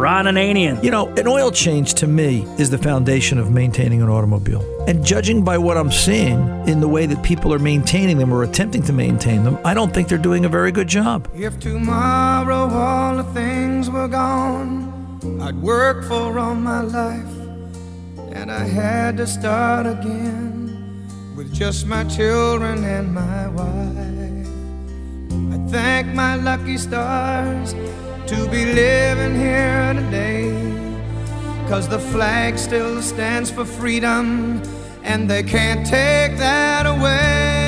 Ron Ananian. You know, an oil change to me is the foundation of maintaining an automobile. And judging by what I'm seeing in the way that people are maintaining them or attempting to maintain them, I don't think they're doing a very good job. If tomorrow all the things were gone, I'd work for all my life. And I had to start again with just my children and my wife. I thank my lucky stars to be living here today. Cause the flag still stands for freedom, and they can't take that away.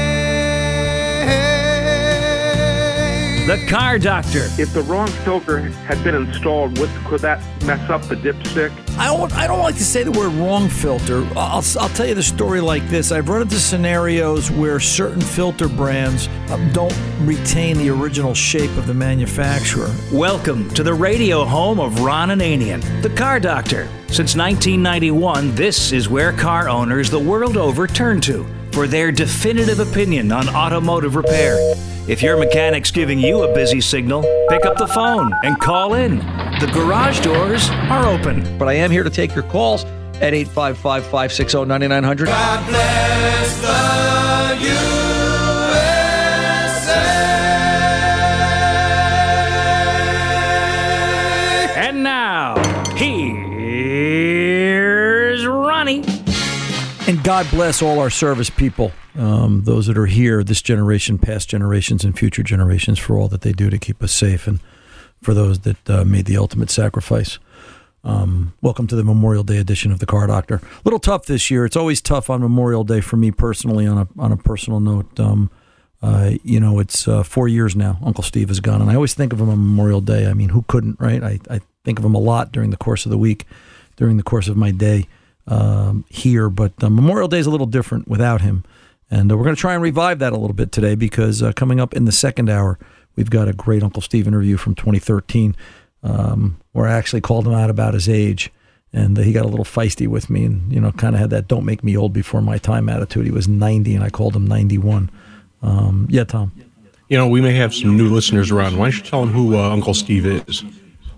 The Car Doctor. If the wrong filter had been installed, would, could that mess up the dipstick? I don't, I don't like to say the word wrong filter. I'll, I'll tell you the story like this. I've run into scenarios where certain filter brands um, don't retain the original shape of the manufacturer. Welcome to the radio home of Ron Ananian, the Car Doctor. Since 1991, this is where car owners the world over turn to for their definitive opinion on automotive repair. If your mechanic's giving you a busy signal, pick up the phone and call in. The garage doors are open. But I am here to take your calls at 855 560 9900. God bless the God bless all our service people, um, those that are here, this generation, past generations, and future generations, for all that they do to keep us safe, and for those that uh, made the ultimate sacrifice. Um, welcome to the Memorial Day edition of the Car Doctor. A little tough this year. It's always tough on Memorial Day for me personally. On a on a personal note, um, uh, you know, it's uh, four years now. Uncle Steve is gone, and I always think of him on Memorial Day. I mean, who couldn't, right? I, I think of him a lot during the course of the week, during the course of my day um, here. But uh, Memorial Day is a little different without him, and uh, we're going to try and revive that a little bit today because uh, coming up in the second hour, we've got a great Uncle Steve interview from 2013 um, where I actually called him out about his age. And uh, he got a little feisty with me and, you know, kind of had that don't make me old before my time attitude. He was 90 and I called him 91. Um, yeah, Tom. You know, we may have some new listeners around. Why don't you tell them who uh, Uncle Steve is?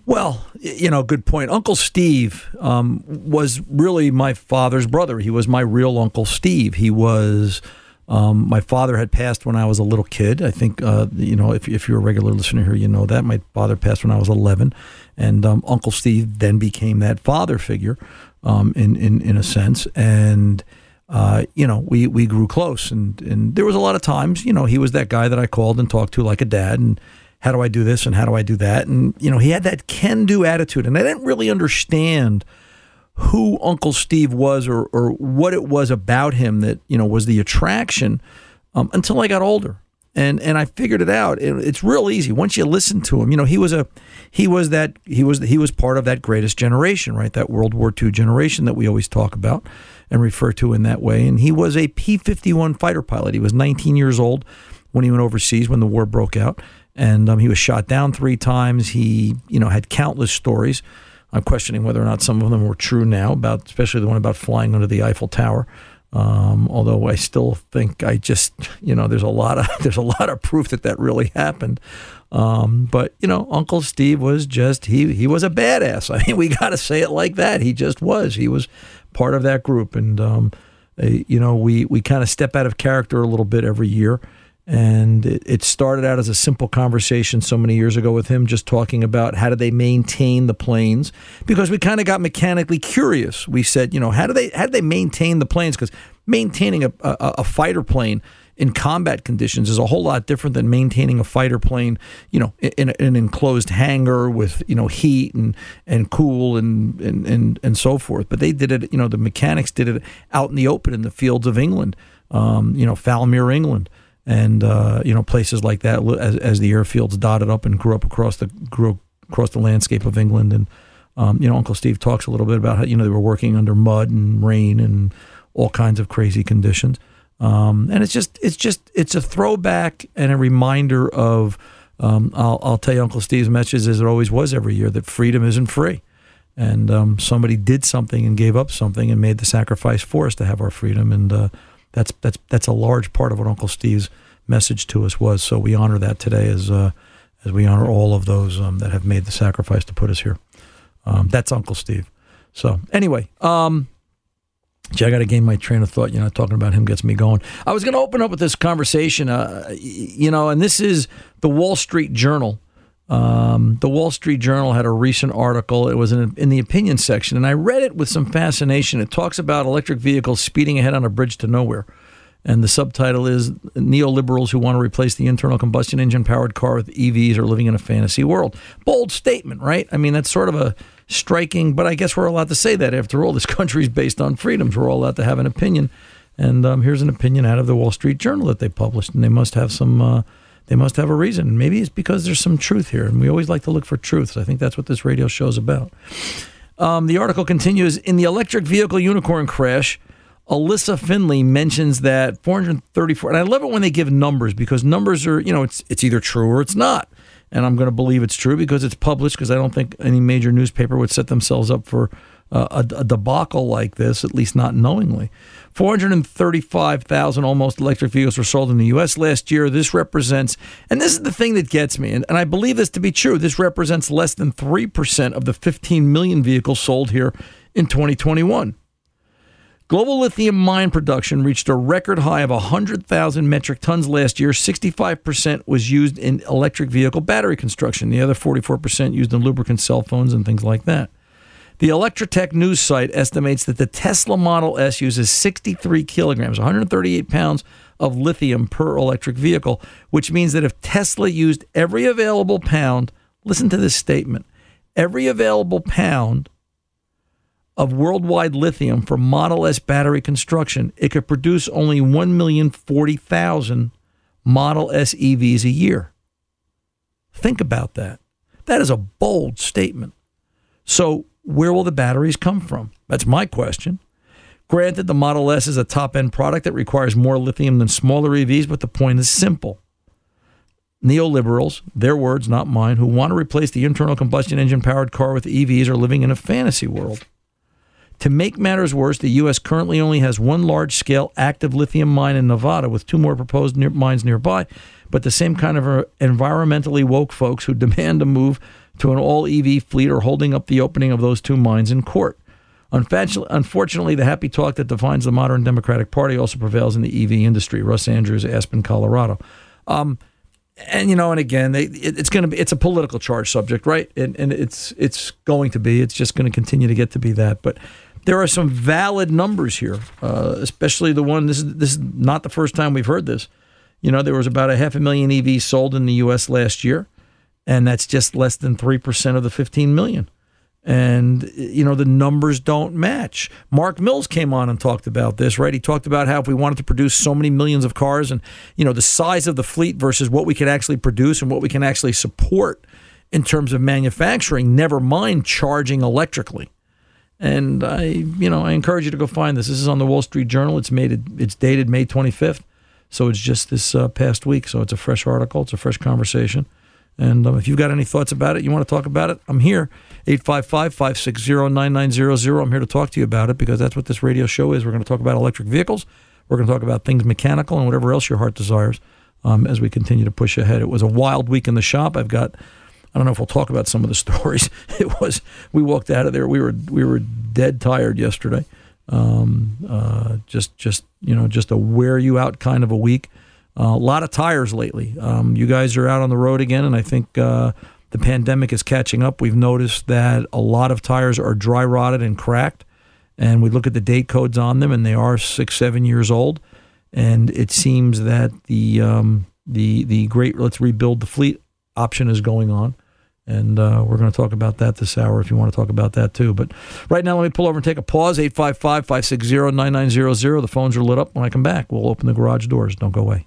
Well, you know, good point. Uncle Steve um, was really my father's brother. He was my real Uncle Steve. He was. Um, my father had passed when I was a little kid. I think, uh, you know, if, if you're a regular listener here, you know that. My father passed when I was 11. And um, Uncle Steve then became that father figure um, in, in, in a sense. And, uh, you know, we, we grew close. And, and there was a lot of times, you know, he was that guy that I called and talked to like a dad. And, how do I do this and how do I do that? And, you know, he had that can do attitude. And I didn't really understand who Uncle Steve was or, or what it was about him that, you know, was the attraction um, until I got older. And, and I figured it out. It, it's real easy once you listen to him. You know, he was a he was that he was he was part of that greatest generation, right? That World War II generation that we always talk about and refer to in that way. And he was a P fifty one fighter pilot. He was 19 years old when he went overseas when the war broke out and um, he was shot down three times. He, you know, had countless stories. I'm questioning whether or not some of them were true now, about especially the one about flying under the Eiffel Tower. Um, although I still think I just, you know, there's a lot of there's a lot of proof that that really happened. Um, but you know, Uncle Steve was just he he was a badass. I mean, we got to say it like that. He just was. He was part of that group, and um, you know, we we kind of step out of character a little bit every year. And it, it started out as a simple conversation so many years ago with him, just talking about how do they maintain the planes, because we kind of got mechanically curious. We said, you know, how do they how do they maintain the planes? Because maintaining a, a, a fighter plane in combat conditions is a whole lot different than maintaining a fighter plane, you know, in, in, an enclosed hangar with you know heat and and cool and, and and and so forth. But they did it, you know, the mechanics did it out in the open in the fields of England, um, you know, Fowlmere, England and uh, you know places like that as, as the airfields dotted up and grew up across the grew across the landscape of England. And um, you know, Uncle Steve talks a little bit about how you know they were working under mud and rain and all kinds of crazy conditions. Um, and it's just it's just it's a throwback and a reminder of um, I'll, I'll tell you Uncle Steve's message as it always was every year that freedom isn't free. And um, somebody did something and gave up something and made the sacrifice for us to have our freedom. And uh, that's that's that's a large part of what Uncle Steve's message to us was. So we honor that today as uh, as we honor all of those um, that have made the sacrifice to put us here. Um, that's Uncle Steve. So anyway, um, gee, I got to gain my train of thought. You know, talking about him gets me going. I was going to open up with this conversation, uh, you know, and this is the Wall Street Journal. Um, the Wall Street Journal had a recent article. It was in, in, the opinion section, and I read it with some fascination. It talks about electric vehicles speeding ahead on a bridge to nowhere. And the subtitle is Neoliberals who want to replace the internal combustion engine powered car with EVs are living in a fantasy world. Bold statement, right? I mean, that's sort of a striking, but I guess we're allowed to say that. After all, this country is based on freedoms. We're all allowed to have an opinion. And um, here's an opinion out of the Wall Street Journal that they published, and they must have some. Uh, they must have a reason. Maybe it's because there's some truth here, and we always like to look for truth. I think that's what this radio show is about. Um, the article continues in the electric vehicle unicorn crash. Allysia Finley mentions that 434, and I love it when they give numbers because numbers are, you know, it's it's either true or it's not, and I'm going to believe it's true because it's published. Because I don't think any major newspaper would set themselves up for a, a debacle like this, at least not knowingly. 435,000 almost electric vehicles were sold in the U.S. last year. This represents, and this is the thing that gets me, and, and I believe this to be true, this represents less than 3% of the 15 million vehicles sold here in 2021. Global lithium mine production reached a record high of 100,000 metric tons last year. 65% was used in electric vehicle battery construction. The other 44% used in lubricant cell phones and things like that. The Electrek news site estimates that the Tesla Model S uses 63 kilograms, 138 pounds of lithium per electric vehicle, which means that if Tesla used every available pound, listen to this statement, every available pound of worldwide lithium for Model S battery construction, it could produce only 1,040,000 Model S EVs a year. Think about that. That is a bold statement. So, where will the batteries come from? That's my question. Granted, the Model S is a top end product that requires more lithium than smaller EVs, but the point is simple. Neoliberals, their words, not mine, who want to replace the internal combustion engine powered car with EVs are living in a fantasy world. To make matters worse, the U.S. currently only has one large scale active lithium mine in Nevada with two more proposed near- mines nearby, but the same kind of uh, environmentally woke folks who demand a move to an all EV fleet are holding up the opening of those two mines in court. Unfortunately, the happy talk that defines the modern Democratic Party also prevails in the EV industry. Russ Andrews, Aspen, Colorado. Um, and you know, and again, they, it, it's going to be it's a political charge subject, right? And, and it's it's going to be. It's just going to continue to get to be that. But there are some valid numbers here, uh, especially the one. This is this is not the first time we've heard this. You know, there was about a half a million EVs sold in the U.S. last year, and that's just less than three percent of the 15 million and you know the numbers don't match. Mark Mills came on and talked about this, right? He talked about how if we wanted to produce so many millions of cars and you know the size of the fleet versus what we could actually produce and what we can actually support in terms of manufacturing, never mind charging electrically. And I, you know, I encourage you to go find this. This is on the Wall Street Journal. It's made it's dated May 25th, so it's just this uh, past week. So it's a fresh article. It's a fresh conversation. And um, if you've got any thoughts about it, you want to talk about it, I'm here. 855 560 9900. I'm here to talk to you about it because that's what this radio show is. We're going to talk about electric vehicles. We're going to talk about things mechanical and whatever else your heart desires um, as we continue to push ahead. It was a wild week in the shop. I've got. I don't know if we'll talk about some of the stories. It was we walked out of there. We were we were dead tired yesterday. Um, uh, just just you know just a wear you out kind of a week. A lot of tires lately. Um, you guys are out on the road again, and I think uh, the pandemic is catching up. We've noticed that a lot of tires are dry rotted and cracked, and we look at the date codes on them, and they are six, seven years old. And it seems that the um, the the great let's rebuild the fleet option is going on. And uh, we're going to talk about that this hour if you want to talk about that too. But right now, let me pull over and take a pause 855 560 9900. The phones are lit up. When I come back, we'll open the garage doors. Don't go away.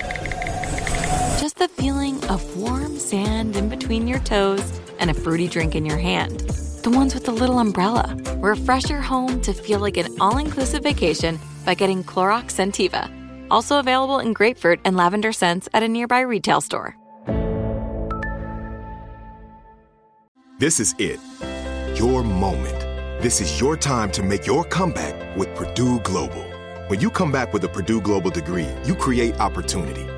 just the feeling of warm sand in between your toes and a fruity drink in your hand. The ones with the little umbrella. Refresh your home to feel like an all inclusive vacation by getting Clorox Scentiva. Also available in grapefruit and lavender scents at a nearby retail store. This is it. Your moment. This is your time to make your comeback with Purdue Global. When you come back with a Purdue Global degree, you create opportunity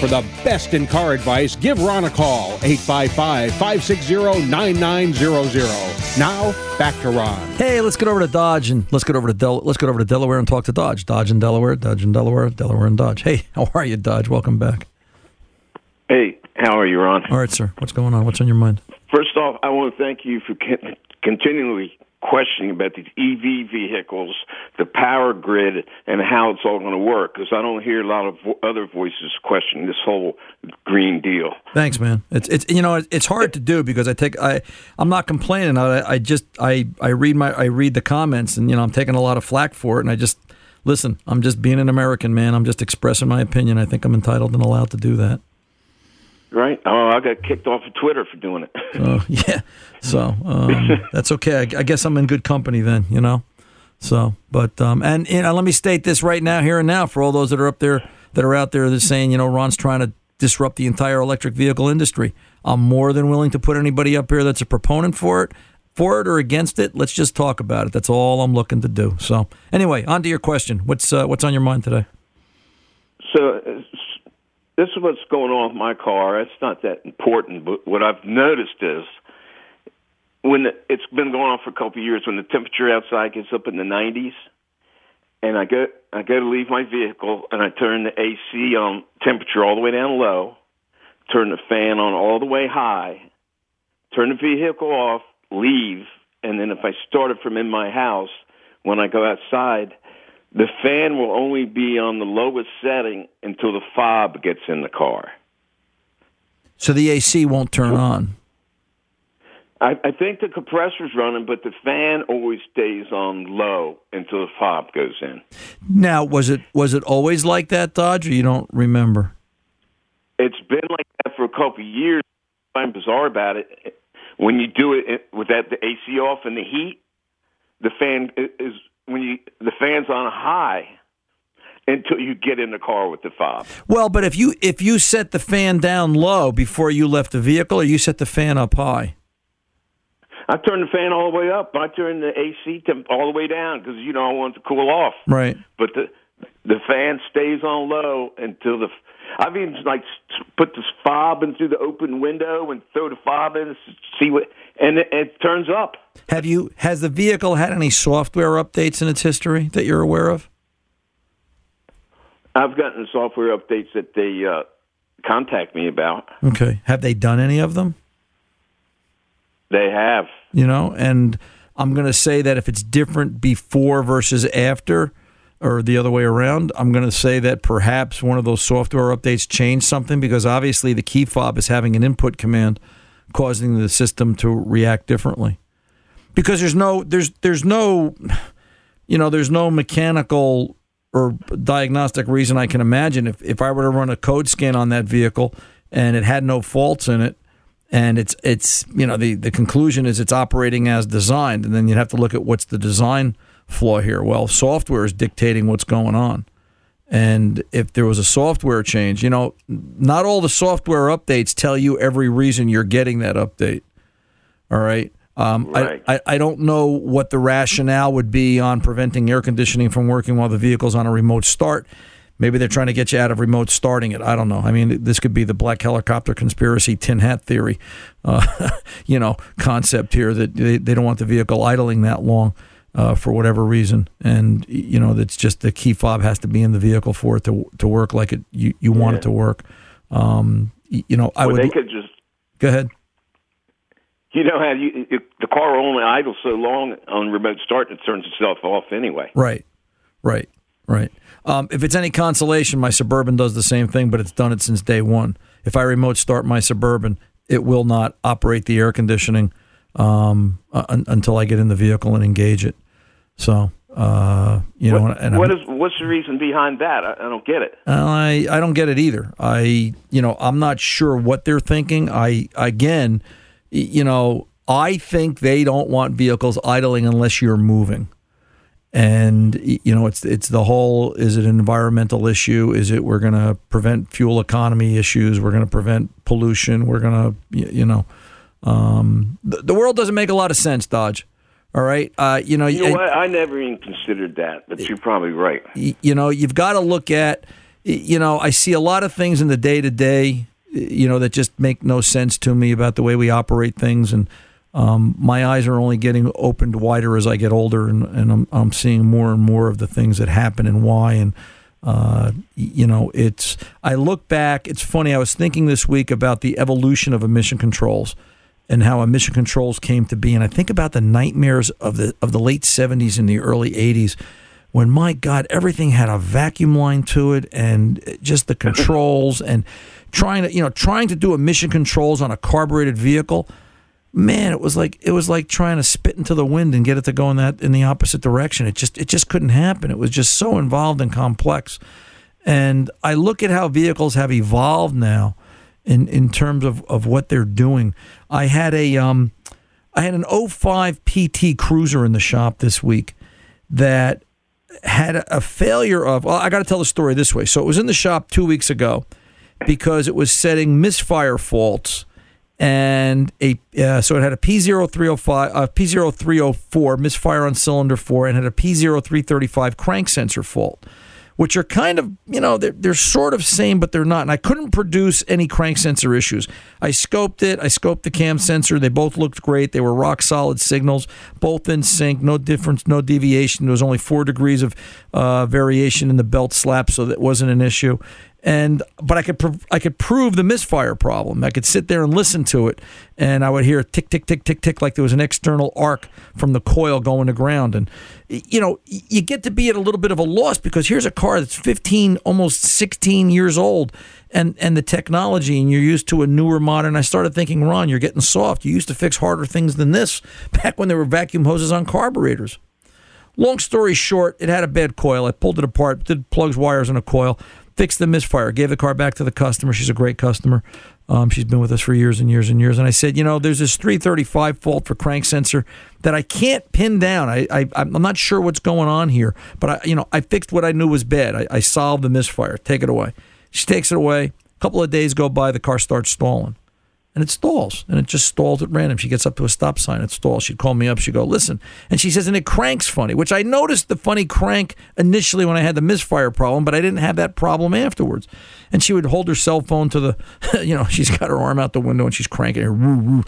For the best in car advice, give Ron a call, 855 560 9900. Now, back to Ron. Hey, let's get over to Dodge and let's get over to Del- let's get over to Delaware and talk to Dodge. Dodge and Delaware, Dodge and Delaware, Delaware and Dodge. Hey, how are you, Dodge? Welcome back. Hey, how are you, Ron? All right, sir. What's going on? What's on your mind? First off, I want to thank you for continually questioning about these EV vehicles, the power grid, and how it's all going to work. Because I don't hear a lot of vo- other voices questioning this whole green deal. Thanks, man. It's it's you know it's hard to do because I take I I'm not complaining. I, I just I I read my I read the comments and you know I'm taking a lot of flack for it and I just listen. I'm just being an American man. I'm just expressing my opinion. I think I'm entitled and allowed to do that. Right? Oh, I got kicked off of Twitter for doing it. So yeah, so um, that's okay. I, I guess I'm in good company then. You know. So, but um, and you know, let me state this right now, here and now, for all those that are up there that are out there that are saying, you know, Ron's trying to disrupt the entire electric vehicle industry. I'm more than willing to put anybody up here that's a proponent for it, for it or against it. Let's just talk about it. That's all I'm looking to do. So, anyway, on to your question. What's uh, what's on your mind today? So uh, this is what's going on with my car. It's not that important, but what I've noticed is when the, it's been going on for a couple of years, when the temperature outside gets up in the 90s, and I go I go to leave my vehicle and I turn the AC on temperature all the way down low, turn the fan on all the way high, turn the vehicle off, leave, and then if I start it from in my house, when I go outside, the fan will only be on the lowest setting until the fob gets in the car. So the AC won't turn on. I, I think the compressor's running, but the fan always stays on low until the fob goes in. Now, was it was it always like that, Dodge, or you don't remember? It's been like that for a couple of years. I'm bizarre about it. When you do it with that the AC off and the heat, the fan is when you the fan's on high until you get in the car with the fob. Well, but if you if you set the fan down low before you left the vehicle, or you set the fan up high. I turn the fan all the way up. I turn the AC temp all the way down because you know I want it to cool off. Right. But the the fan stays on low until the. I've even like put this fob in through the open window and throw the fob in, to see what, and it, it turns up. Have you has the vehicle had any software updates in its history that you're aware of? I've gotten software updates that they uh, contact me about. Okay. Have they done any of them? They have. You know, and I'm going to say that if it's different before versus after, or the other way around, I'm going to say that perhaps one of those software updates changed something because obviously the key fob is having an input command causing the system to react differently. Because there's no there's there's no you know, there's no mechanical or diagnostic reason I can imagine. If if I were to run a code scan on that vehicle and it had no faults in it and it's it's you know the the conclusion is it's operating as designed and then you'd have to look at what's the design flaw here. Well software is dictating what's going on and if there was a software change you know not all the software updates tell you every reason you're getting that update all right um, Right. I, I, I don't know what the rationale would be on preventing air conditioning from working while the vehicle's on a remote start. Maybe they're trying to get you out of remote starting it. I don't know. I mean, this could be the black helicopter conspiracy, tin hat theory, uh, you know, concept here that they, they don't want the vehicle idling that long uh, for whatever reason, and you know, that's just the key fob has to be in the vehicle for it to to work like it you, you want it to work. Um, you know, I Well, would they could just. go ahead. You know how you it, the car only idle so long on remote start it turns itself off anyway. Right, right, right. Um, if it's any consolation, my Suburban does the same thing, but it's done it since day one. If I remote start my Suburban, it will not operate the air conditioning um, uh, un- until I get in the vehicle and engage it. So, uh, you know, what, and what is what's the reason behind that? I, I don't get it. I I don't get it either. I you know I'm not sure what they're thinking. I again, you know, I think they don't want vehicles idling unless you're moving. and you know it's it's the whole is it an environmental issue is it we're going to prevent fuel economy issues we're going to prevent pollution we're going to you know um, the, the, world doesn't make a lot of sense dodge all right uh, you know, you know what? i never even considered that but you're probably right you know you've got to look at you know i see a lot of things in the day to day you know that just make no sense to me about the way we operate things and um, my eyes are only getting opened wider as I get older, and, and I'm, I'm seeing more and more of the things that happen and why. And uh, you know, it's I look back. It's funny. I was thinking this week about the evolution of emission controls and how emission controls came to be, and I think about the nightmares of the of the late '70s and the early '80s. When my God, everything had a vacuum line to it, and just the controls, and trying to you know trying to do emission controls on a carbureted vehicle man, it was like it was like trying to spit into the wind and get it to go in that in the opposite direction. It just it just couldn't happen. It was just so involved and complex. And I look at how vehicles have evolved now in in terms of, of what they're doing. I had a um I had an 05 PT Cruiser in the shop this week that had a failure of well, I got to tell the story this way. So it was in the shop 2 weeks ago because it was setting misfire faults and a uh, so it had a P0305, uh, P0304 misfire on cylinder four, and had a P0335 crank sensor fault, which are kind of you know they're, they're sort of same, but they're not. And I couldn't produce any crank sensor issues. I scoped it, I scoped the cam sensor. They both looked great. They were rock solid signals, both in sync, no difference, no deviation. There was only four degrees of uh, variation in the belt slap, so that wasn't an issue and but I could pr- I could prove the misfire problem. I could sit there and listen to it, and I would hear tick tick tick tick tick like there was an external arc from the coil going to ground. And you know, you get to be at a little bit of a loss because here's a car that's 15, almost 16 years old, and and the technology, and you're used to a newer modern. I started thinking, Ron, you're getting soft. You used to fix harder things than this back when there were vacuum hoses on carburetors. Long story short, it had a bad coil. I pulled it apart, did plugs, wires, and a coil fixed the misfire, gave the car back to the customer. She's a great customer. Um, she's been with us for years and years and years. And I said, you know, there's this 335 fault for crank sensor that I can't pin down. I, I I'm not sure what's going on here, but I, you know, I fixed what I knew was bad. I, I solved the misfire. Take it away. She takes it away. A couple of days go by, the car starts stalling and it stalls and it just stalls at random. She gets up to a stop sign, it stalls. She'd call me up, she'd go, listen. And she says, and it cranks funny, which I noticed the funny crank initially when I had the misfire problem, but I didn't have that problem afterwards. And she would hold her cell phone to the, you know, she's got her arm out the window and she's cranking it.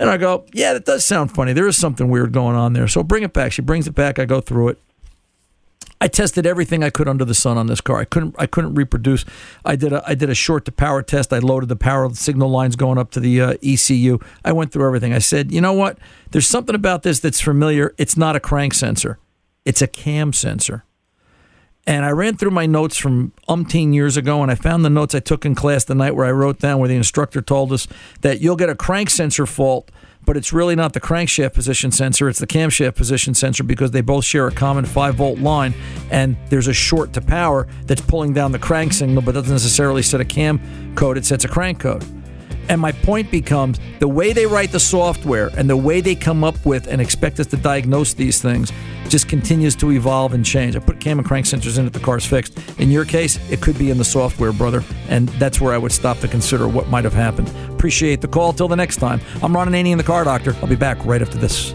And I go, yeah, that does sound funny. There is something weird going on there. So bring it back. She brings it back. I go through it. I tested everything I could under the sun on this car. I couldn't I couldn't reproduce. I did a I did a short to power test. I loaded the power signal lines going up to the uh, ECU. I went through everything. I said, you know what? There's something about this that's familiar. It's not a crank sensor. It's a cam sensor. And I ran through my notes from umpteen years ago, and I found the notes I took in class the night where I wrote down where the instructor told us that you'll get a crank sensor fault but it's really not the crankshaft position sensor, it's the camshaft position sensor because they both share a common 5 volt line and there's a short to power that's pulling down the crank signal but doesn't necessarily set a cam code, it sets a crank code. And my point becomes the way they write the software and the way they come up with and expect us to diagnose these things just continues to evolve and change. I put cam and crank sensors in it, the car's fixed. In your case, it could be in the software, brother. And that's where I would stop to consider what might have happened. Appreciate the call. Till the next time, I'm Ron Ananian, the car doctor. I'll be back right after this.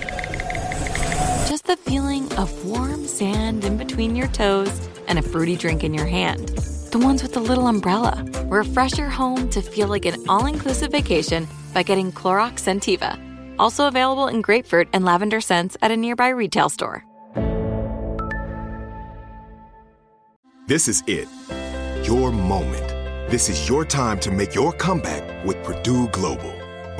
just the feeling of warm sand in between your toes and a fruity drink in your hand. The ones with the little umbrella. Refresh your home to feel like an all inclusive vacation by getting Clorox Scentiva. Also available in grapefruit and lavender scents at a nearby retail store. This is it. Your moment. This is your time to make your comeback with Purdue Global.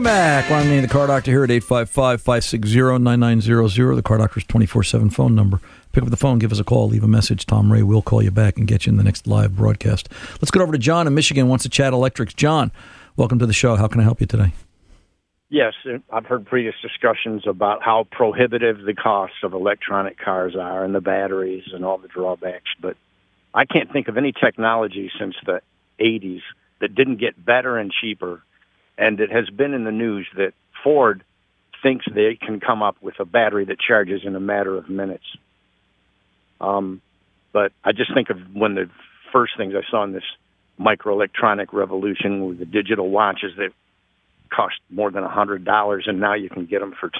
Welcome back. Ron Ananian, the Car Doctor here at 855-560-9900, the Car Doctor's 24-7 phone number. Pick up the phone, give us a call, leave a message. Tom Ray will call you back and get you in the next live broadcast. Let's go over to John in Michigan, wants to chat electrics. John, welcome to the show. How can I help you today? Yes, I've heard previous discussions about how prohibitive the costs of electronic cars are and the batteries and all the drawbacks, but I can't think of any technology since the 80s that didn't get better and cheaper, and it has been in the news that Ford thinks they can come up with a battery that charges in a matter of minutes. Um, but I just think of when the first things I saw in this microelectronic revolution with the digital watches that cost more than a hundred dollars, and now you can get them for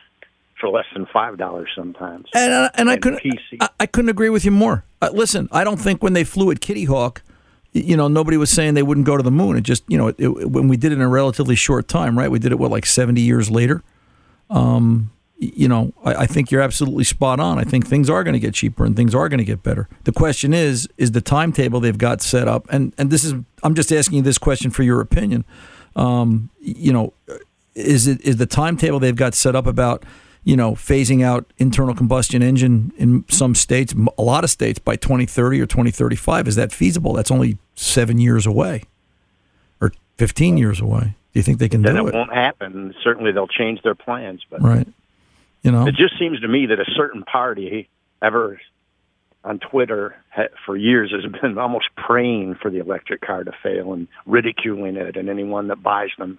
for less than five dollars sometimes. And, uh, and I couldn't I, I couldn't agree with you more. Uh, listen, I don't think when they flew at Kitty Hawk, you know, nobody was saying they wouldn't go to the moon. It just, you know, it, it- when we did it in a relatively short time, right? We did it what like 70 years later. Um, you know, I, I think you're absolutely spot on. I think things are going to get cheaper and things are going to get better. The question is, is the timetable they've got set up, and and this is, I'm just asking you this question for your opinion. Um, you know, is it is the timetable they've got set up about you know phasing out internal combustion engine in some states a lot of states by 2030 or 2035 is that feasible that's only 7 years away or 15 years away do you think they can Then do it it won't happen. Certainly, they'll change their plans, but right you know it just seems to me that a certain party ever on Twitter for years has been almost praying for the electric car to fail and ridiculing it and anyone that buys them.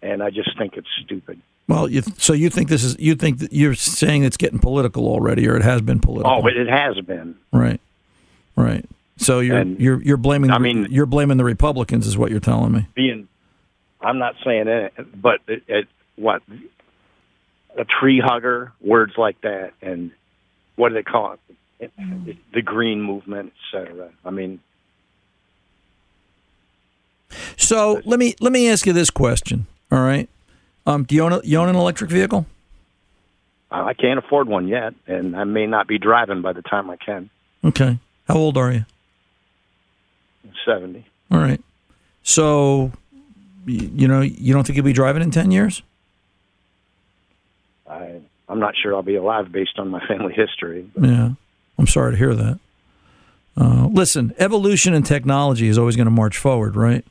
And I just think it's stupid. Well you, so you think this is you think that you're saying it's getting political already or it has been political Oh, but it has been. right right so you're And- you're you're blaming I mean- you're blaming the republicans is what you're telling me being I'm not saying it, but it, it what a tree hugger, words like that, and what do they call it? the green movement, et cetera. I mean, So let me let me ask you this question. All right, Um, do you own, a, you own an electric vehicle? Uh, I can't afford one yet, and I may not be driving by the time I can. Okay. How old are you? 70. All right. So, you know, you don't think you'll be driving in 10 years? I, I'm not sure I'll be alive based on my family history. Yeah. I'm sorry to hear that. Uh, listen, evolution and technology is always going to march forward, right?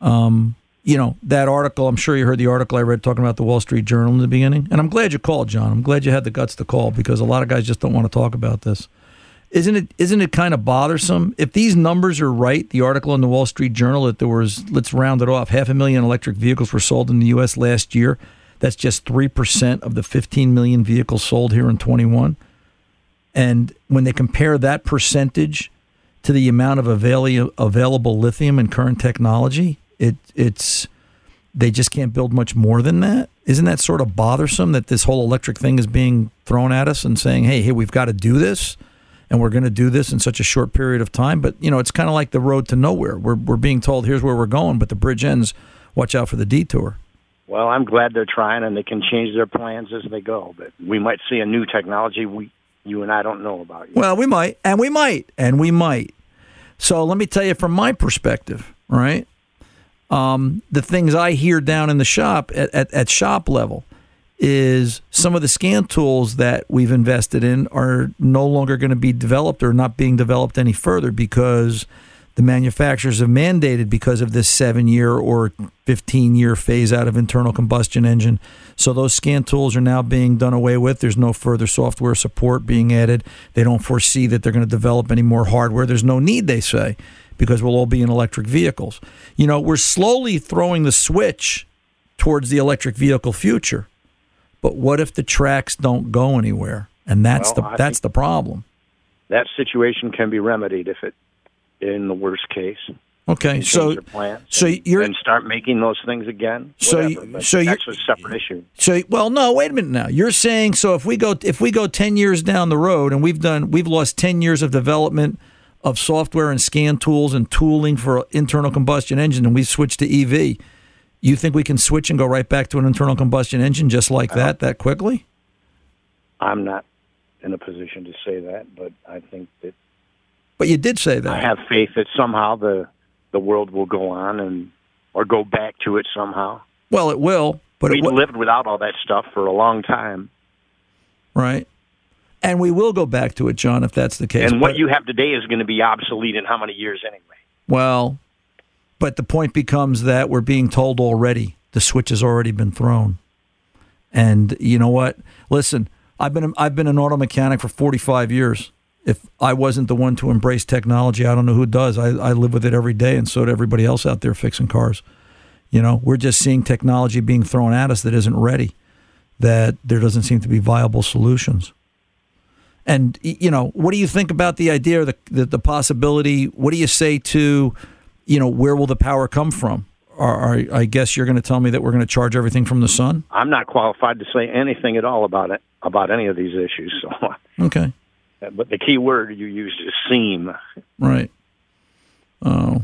Um, you know, that article, I'm sure you heard the article I read talking about the Wall Street Journal in the beginning. And I'm glad you called, John. I'm glad you had the guts to call because a lot of guys just don't want to talk about this. Isn't it isn't it kind of bothersome if these numbers are right? The article in the Wall Street Journal that there was let's round it off half a million electric vehicles were sold in the U.S. last year. That's just three percent of the 15 million vehicles sold here in 21. And when they compare that percentage to the amount of available lithium in current technology, it it's they just can't build much more than that. Isn't that sort of bothersome that this whole electric thing is being thrown at us and saying, "Hey, hey, we've got to do this." And we're going to do this in such a short period of time, but you know it's kind of like the road to nowhere. We're we're being told here's where we're going, but the bridge ends. Watch out for the detour. Well, I'm glad they're trying, and they can change their plans as they go. But we might see a new technology we, you and I don't know about yet. Well, we might, and we might, and we might. So let me tell you from my perspective, right? Um, the things I hear down in the shop at, at, at shop level is some of the scan tools that we've invested in are no longer going to be developed or not being developed any further because the manufacturers have mandated because of this seven year or 15 year phase out of internal combustion engine. So those scan tools are now being done away with. There's no further software support being added. They don't foresee that they're going to develop any more hardware. There's no need, they say, because we'll all be in electric vehicles. You know, we're slowly throwing the switch towards the electric vehicle future. But what if the tracks don't go anywhere? And that's Well, the I that's the problem. That situation can be remedied if it, in the worst case. Okay, so so you're and start making those things again. So whatever, you- so that's a separate issue. So well, no, wait a minute now. You're saying so if we go if we go ten years down the road and we've done we've lost ten years of development of software and scan tools and tooling for internal combustion engine and we switch to EV, you think we can switch and go right back to an internal combustion engine just like that that quickly? I'm not in a position to say that, but I think that But you did say that. I have faith that somehow the the world will go on and or go back to it somehow. Well, it will, but we it lived without all that stuff for a long time. right? And we will go back to it, John, if that's the case. and what But- you have today is going to be obsolete in how many years anyway? Well, but the point becomes that we're being told already the switch has already been thrown. And you know what? Listen, I've been I've been an auto mechanic for 45 years. If I wasn't the one to embrace technology, I don't know who does. I, I live with it every day, and so do everybody else out there fixing cars. You know, we're just seeing technology being thrown at us that isn't ready. That there doesn't seem to be viable solutions. And you know, what do you think about the idea, or the, the the possibility? What do you say to, you know, where will the power come from? Or, or I guess you're going to tell me that we're going to charge everything from the sun. I'm not qualified to say anything at all about it about any of these issues. So, Okay, but the key word you used is seem. right. Oh,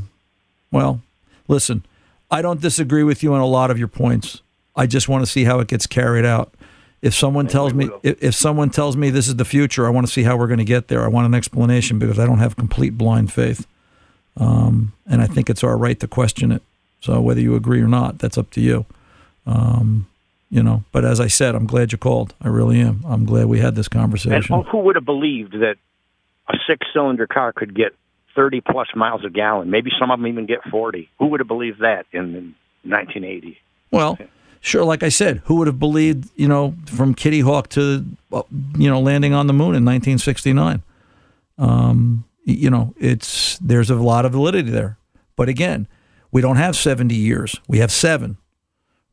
well, listen, I don't disagree with you on a lot of your points. I just want to see how it gets carried out. If someone tells me if, if someone tells me this is the future, I want to see how we're going to get there. I want an explanation because I don't have complete blind faith, um, and I think it's our right to question it. So whether you agree or not, that's up to you. Um, you know, but as I said, I'm glad you called. I really am. I'm glad we had this And conversation. who would have believed that a six-cylinder car could get 30 plus miles a gallon? Maybe some of them even get 40. Who would have believed that in, in 1980? Well, sure. Like I said, who would have believed, you know, from Kitty Hawk to, uh, you know, landing on the moon in 1969? Um, you know, it's there's a lot of validity there. But again, we don't have 70 years. We have seven.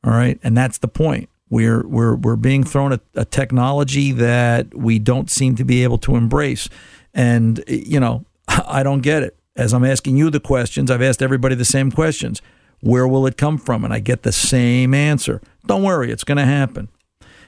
All right, and that's the point. We're we're we're being thrown a, a technology that we don't seem to be able to embrace, and you know, I don't get it. As I'm asking you the questions, I've asked everybody the same questions. Where will it come from? And I get the same answer. Don't worry, it's going to happen.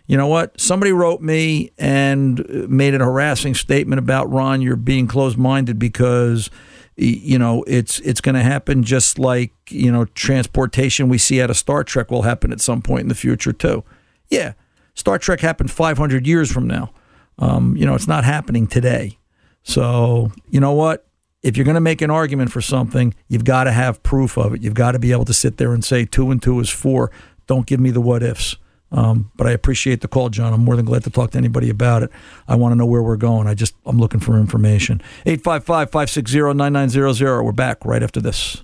You know what? Somebody wrote me and made a harassing statement about Ron. You're being closed minded because you know it's it's going to happen just like you know transportation we see out of Star Trek will happen at some point in the future too. Yeah, Star Trek happened 500 years from now. Um, you know, it's not happening today. So you know what? If you're going to make an argument for something, you've got to have proof of it. You've got to be able to sit there and say two and two is four. Don't give me the what ifs. Um, but I appreciate the call, John. I'm more than glad to talk to anybody about it. I want to know where we're going. I just I'm looking for information. 855-560-9900. We're back right after this.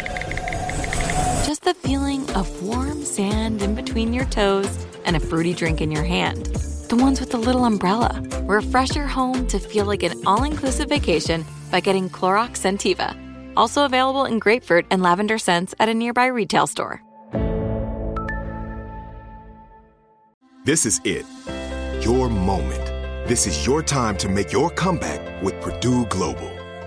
just the feeling of warm sand in between your toes and a fruity drink in your hand. The ones with the little umbrella. Refresh your home to feel like an all inclusive vacation by getting Clorox Scentiva. Also available in grapefruit and lavender scents at a nearby retail store. This is it. Your moment. This is your time to make your comeback with Purdue Global.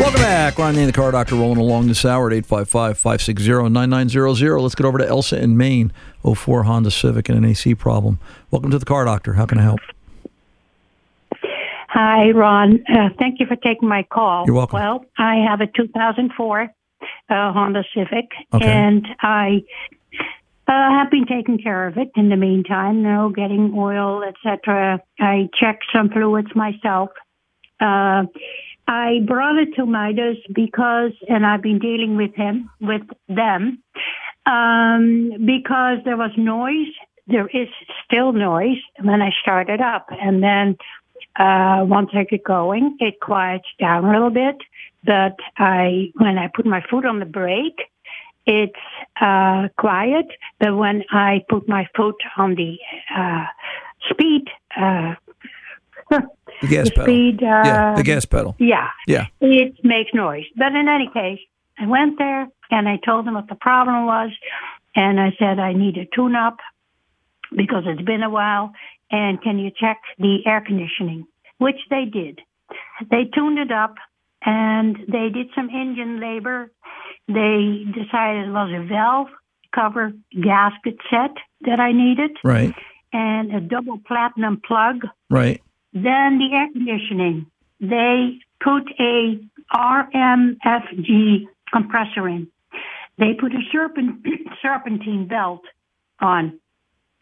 Welcome back. Ron Ananian, the car doctor, rolling along this hour at 855 560 9900. Let's get over to Elsa in Maine, 04 Honda Civic and an AC problem. Welcome to the car doctor. How can I help? Hi, Ron. Uh, thank you for taking my call. You're welcome. Well, I have a 2004 uh, Honda Civic, Okay. and I uh, have been taking care of it in the meantime. You know, getting oil, etc. I checked some fluids myself. Uh, I brought it to Midas because, and I've been dealing with him, with them, um, because there was noise. There is still noise when I started up, and then uh, once I get going, it quiets down a little bit. But I, when I put my foot on the brake, it's uh, quiet. But when I put my foot on the uh, speed, uh, The gas the pedal. speed, uh, yeah, the gas pedal. yeah, Yeah. it makes noise. But in any case, I went there. and I told them what the problem was. And I said, I need a tune up because it's been a while. And can you check the air conditioning? Which they did. They tuned it up and they did some engine labor. They decided it was a valve cover gasket set that I needed. Right. And a double platinum plug. Right. Then the air conditioning. They put a RMFG compressor in. They put a serpent, serpentine belt on.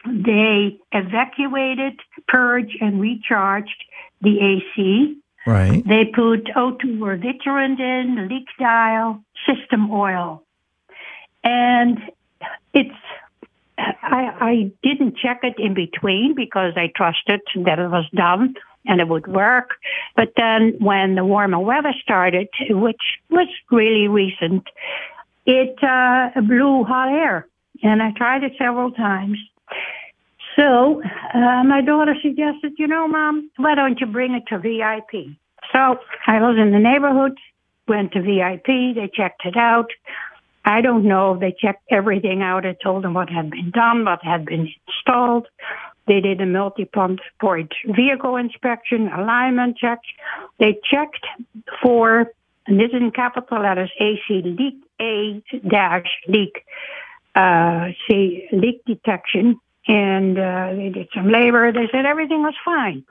They evacuated, purged, and recharged the AC. Right. They put O2 refrigerant in, leak dial, system oil. And it's, I, I didn't check it in between because I trusted that it was done and it would work. But then when the warmer weather started, which was really recent, it uh, blew hot air. And I tried it several times. So uh, my daughter suggested, you know, Mom, why don't you bring it to VIP? So I was in the neighborhood, went to VIP, they checked it out. I don't know they checked everything out. I told them what had been done, what had been installed. They did a multi-point vehicle inspection, alignment checks. They checked for, and this is in capital letters, AC leak, A dash leak, uh, C leak detection. And uh, they did some labor. They said everything was fine.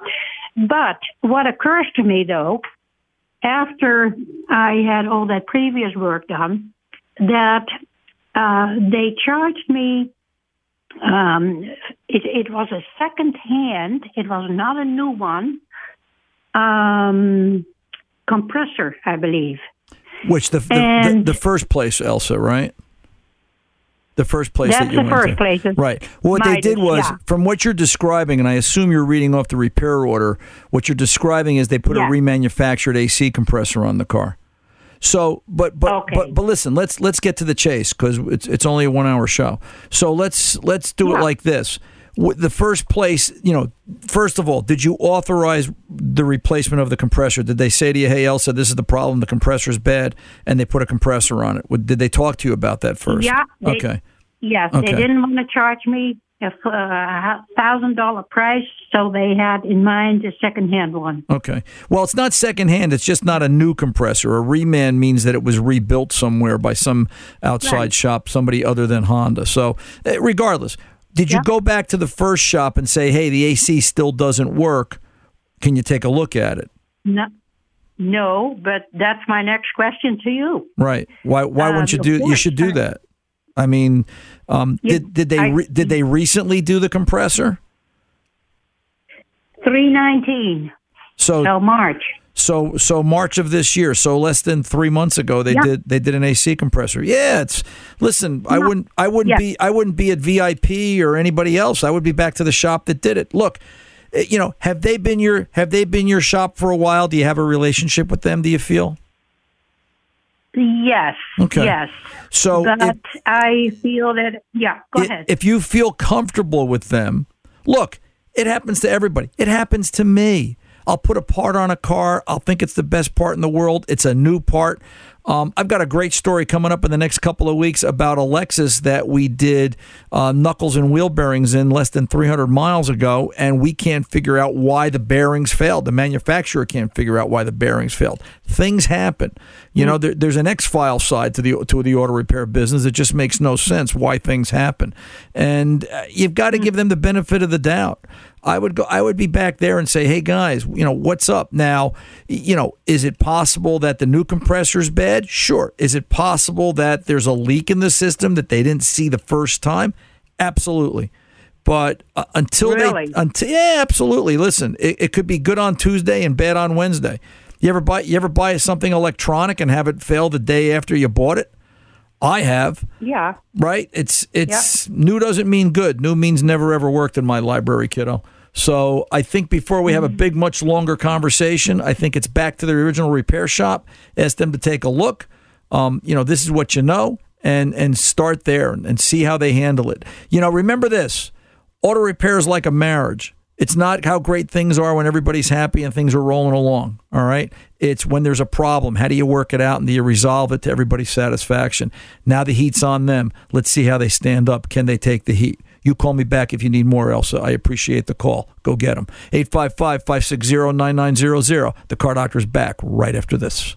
But what occurs to me though, after I had all that previous work done, that uh, they charged me um, it, it, was a second hand. It was not a new one. Um, compressor, I believe. Which the the, the the, first place, Elsa, right? The first place That's that you the went first to. place. Right. Well, what they did was, yeah. from what you're describing, and I assume you're reading off the repair order, what you're describing is they put Yeah. a remanufactured AC compressor on the car. So, but but but but listen, let's let's get to the chase because it's it's only a one hour show. So let's let's do it like this. The first place, you know, first of all, did you authorize the replacement of the compressor? Did they say to you, "Hey, Elsa, this is the problem. The compressor is bad," and they put a compressor on it? Did they talk to you about that first? Yeah. They, okay. Yes, Okay. they didn't want to charge me a thousand dollar price, so they had in mind a second hand one. Okay. Well, it's not secondhand. It's just not a new compressor. A reman means that it was rebuilt somewhere by some outside Right. shop, somebody other than Honda. So, eh, regardless, did you go back to the first shop and say, "Hey, the AC still doesn't work. Can you take a look at it?" No, no, but that's my next question to you. Right. Why? Why Uh, wouldn't you of do? You should do that. I mean, um, did did they I- re, did they recently do the compressor? Three nineteen. So till March. So so March of this year, so less than three months ago, they Yeah. did they did an AC compressor. Yeah, it's listen. I wouldn't I wouldn't Yeah. be I wouldn't be at VIP or anybody else. I would be back to the shop that did it. Look, eh, you know, have they been your have they been your shop for a while? Do you have a relationship with them? Do you feel? Yes. Okay. Yes. So but if- I feel that. Yeah. Go I- ahead. If you feel comfortable with them, look, it happens to everybody. It happens to me. I'll put a part on a car. I'll think it's the best part in the world. It's a new part. Um, I've got a great story coming up in the next couple of weeks about a Lexus that we did uh, knuckles and wheel bearings in less than 300 miles ago, and we can't figure out why the bearings failed. The manufacturer can't figure out why the bearings failed. Things happen. You know, there, there's an X file side to the to the auto repair business. It just makes no sense why things happen, and uh, you've got to give them the benefit of the doubt. I would go. I would be back there and say, "Hey guys, you know what's up now? You know, is it possible that the new compressor's bad? Sure. Is it possible that there's a leak in the system that they didn't see the first time? Absolutely. But uh, until Really? they, until yeah, absolutely. Listen, it, it could be good on Tuesday and bad on Wednesday. You ever buy you ever buy something electronic and have it fail the day after you bought it? I have yeah. right? It's it's new doesn't mean good. New means never ever worked in my library, kiddo. So I think before we have a big, much longer conversation, I think it's back to the original repair shop. Ask them to take a look. Um, you know, this is what you know, and and start there and, and see how they handle it. You know, remember this: auto repair is like a marriage. It's not how great things are when everybody's happy and things are rolling along. All right. It's when there's a problem. How do you work it out and do you resolve it to everybody's satisfaction? Now the heat's on them. Let's see how they stand up. Can they take the heat? You call me back if you need more, Elsa. I appreciate the call. Go get them. 855 560 9900. The car doctor's back right after this.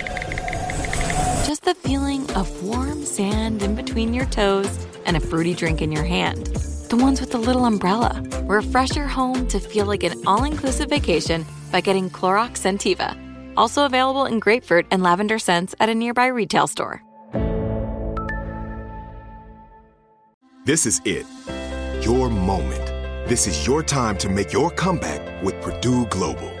just the feeling of warm sand in between your toes and a fruity drink in your hand. The ones with the little umbrella. Refresh your home to feel like an all inclusive vacation by getting Clorox Scentiva. Also available in grapefruit and lavender scents at a nearby retail store. This is it. Your moment. This is your time to make your comeback with Purdue Global.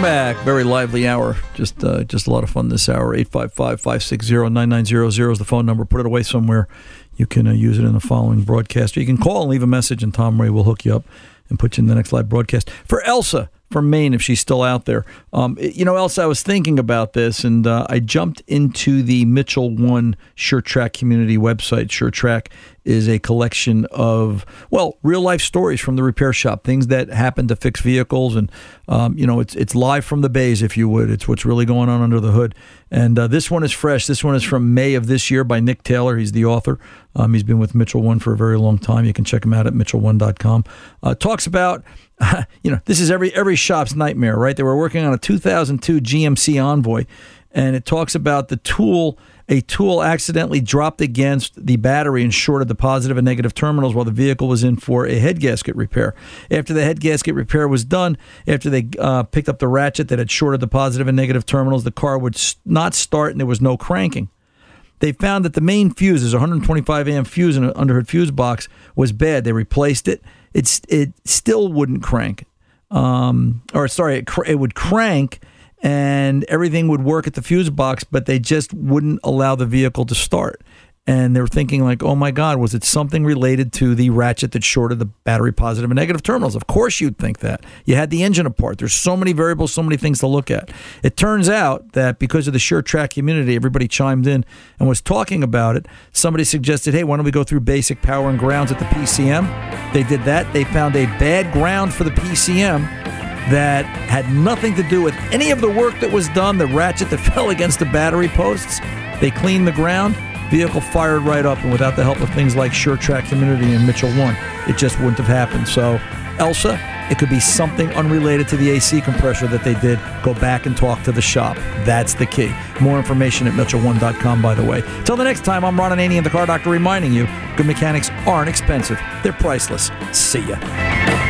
Welcome back. Very lively hour. Just uh, just a lot of fun this hour. 855-560-9900 is the phone number. Put it away somewhere. You can uh, use it in the following broadcast. Or you can call and leave a message, and Tom Ray will hook you up and put you in the next live broadcast. For Elsa from Maine, if she's still out there. Um, you know, Elsa, I was thinking about this, and uh, I jumped into the Mitchell One SureTrack community website. SureTrack is a collection of, well, real life stories from the repair shop, things that happen to fix vehicles. And, um, you know, it's, it's live from the bays, if you would. It's what's really going on under the hood. And uh, this one is fresh. This one is from May of this year by Nick Taylor. He's the author. Um, he's been with Mitchell One for a very long time. You can check him out at mitchell1.com. Uh, talks about you know, this is every every shop's nightmare, right? They were working on a 2002 GMC Envoy, and it talks about the tool. A tool accidentally dropped against the battery and shorted the positive and negative terminals while the vehicle was in for a head gasket repair. After the head gasket repair was done, after they uh, picked up the ratchet that had shorted the positive and negative terminals, the car would not start and there was no cranking. They found that the main fuse, is 125 amp fuse in an underhood fuse box, was bad. They replaced it it's it still wouldn't crank. Um, or sorry, it, cr- it would crank and everything would work at the fuse box, but they just wouldn't allow the vehicle to start. And they were thinking, like, oh my God, was it something related to the ratchet that shorted the battery positive and negative terminals? Of course you'd think that. You had the engine apart. There's so many variables, so many things to look at. It turns out that because of the SureTrack community, everybody chimed in and was talking about it. Somebody suggested, hey, why don't we go through basic power and grounds at the PCM? They did that. They found a bad ground for the PCM that had nothing to do with any of the work that was done, the ratchet that fell against the battery posts. They cleaned the ground, vehicle fired right up, and without the help of things like SureTrack Community and Mitchell One, it just wouldn't have happened. So, Elsa, it could be something unrelated to the AC compressor that they did. Go back and talk to the shop. That's the key. More information at Mitchell1.com, by the way. Till the next time, I'm Ron Ananian, the car doctor, reminding you good mechanics aren't expensive, they're priceless. See ya.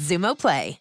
Xumo Play.